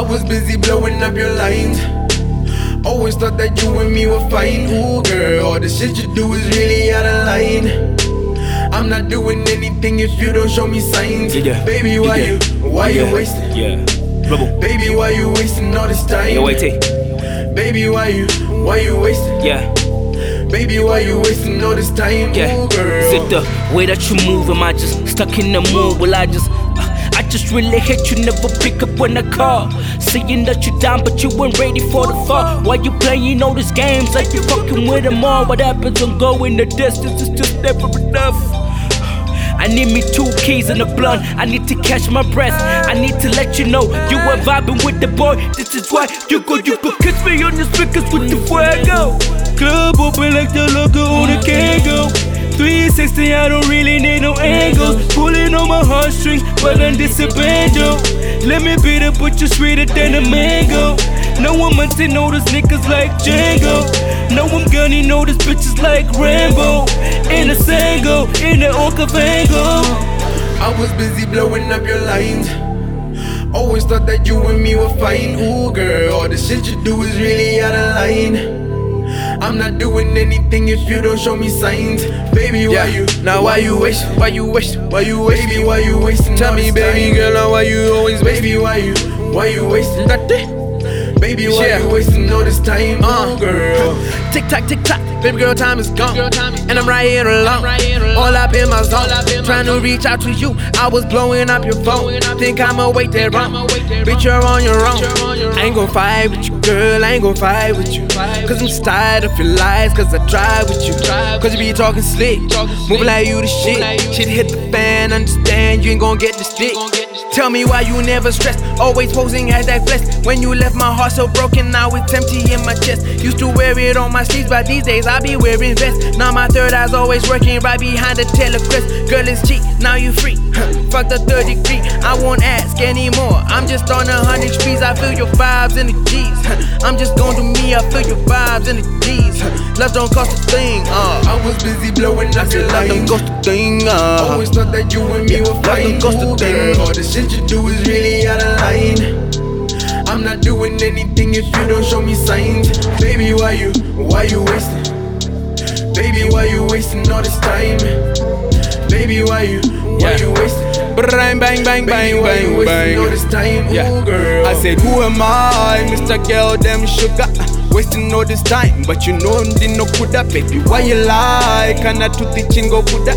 was busy blowing up your lines. Always thought that you and me were fine. Ooh, girl, all the shit you do is really out of line. I'm not doing anything if you don't show me signs. Yeah, yeah. Baby, why Yeah. you, why yeah. you wasting? Yeah. Rebel. Baby, why you wasting all this time? Yo, wait, Baby, why you, why you wasting? Yeah. Baby, why you wasting all this time? Yeah. Ooh, girl. Is it the way that you move? Am I just stuck in the mood? Will I just. uh, I just really hate you, never pick up when I call. Saying that you're down, but you weren't ready for the fall. Why you playing all these games like you're fucking with them all? What happens on going the distance is just never enough. I need me two keys and a blunt. I need to catch my breath. I need to let you know you were vibing with the boy. This is why you go, you go catch me on the speakers with the fuego. Club open like the logo on a Kangol. 360, I don't really need no angles. Pulling on my heartstrings, but I'm banjo. Let me be the butcher sweeter than a mango. No one munching all those niggas like Django. No I'm gunning all these bitches like Rambo. In a Sango, in the Okavango. I was busy blowing up your lines. Always thought that you and me were fine. Ooh, girl, all the shit you do is really out of line. I'm not doing anything if you don't show me signs. Baby, why you? Now why you wasting? Why you wasting? Why you wasting? Baby, why you wasting? Tell me, baby girl, now why you always wasting? Baby, why you? Why you wasting? Baby, why Yeah. you wasting all this time? Uh. Ooh, girl. Tick tock, tick tock. Baby girl, time is gone. time And I'm right here alone. All up in my zone. Trying to reach out to you. I was blowing up your phone. Think I'ma wait that wrong. Bitch, you're on your own. Gon' fight with you, girl. I ain't gon' fight with you. Cause I'm tired of your lies. Cause I drive with you. Cause you be talking slick. Moving like you the shit. Shit hit the fan. Understand you ain't gon' get the stick. Tell me why you never stressed. Always posing as that flesh. When you left my heart so broken, now it's empty in my chest. Used to wear it on my sleeves, but these days I be wearing vests. Now my third eye's always working right behind the tail of telecrest. Girl, it's cheap, now you free. Fuck the third degree, I won't ask anymore. I'm just on a hundred streets, I feel your vibes in the G's. I'm just gon' do me, I feel your vibes in the G's. Love don't cost a thing, uh. I was busy blowing I up your said love don't cost a thing, uh. Always thought that you and me were Love fine. don't cost a thing. all the shit you do is really out of line. I'm not doing anything if you don't show me signs. Baby, why you, why you wasting? Baby, why you wasting all this time? Baby, why you, why Yeah. you wasting? Bang, bang, bang, Baby, bang, why you bang, wasting all bang. this time? Yeah. Girl. I said, Who am I, Mr. Girl, them sugar? Wasting all this time, but you know, ndi no kuda, baby. Why you lie? Kana to the chingo Buddha.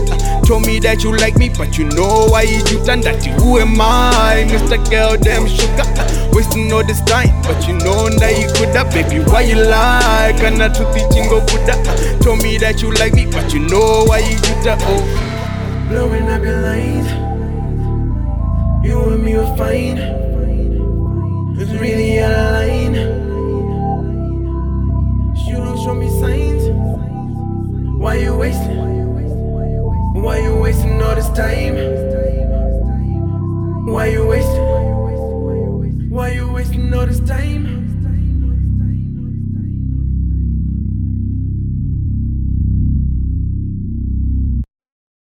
Told me that you like me, but you know why you done that. Who am I, Mr. Girl, them sugar? Uh, wasting all this time, but you know that you coulda, baby. Why you lie? Kana to the chingo Buddha. Told me that you like me, but you know why you done that Oh. blowing up your lines. You and me were fine. It's really out of line. Wasting all this time? Why you wasting? Why you wasting all this time?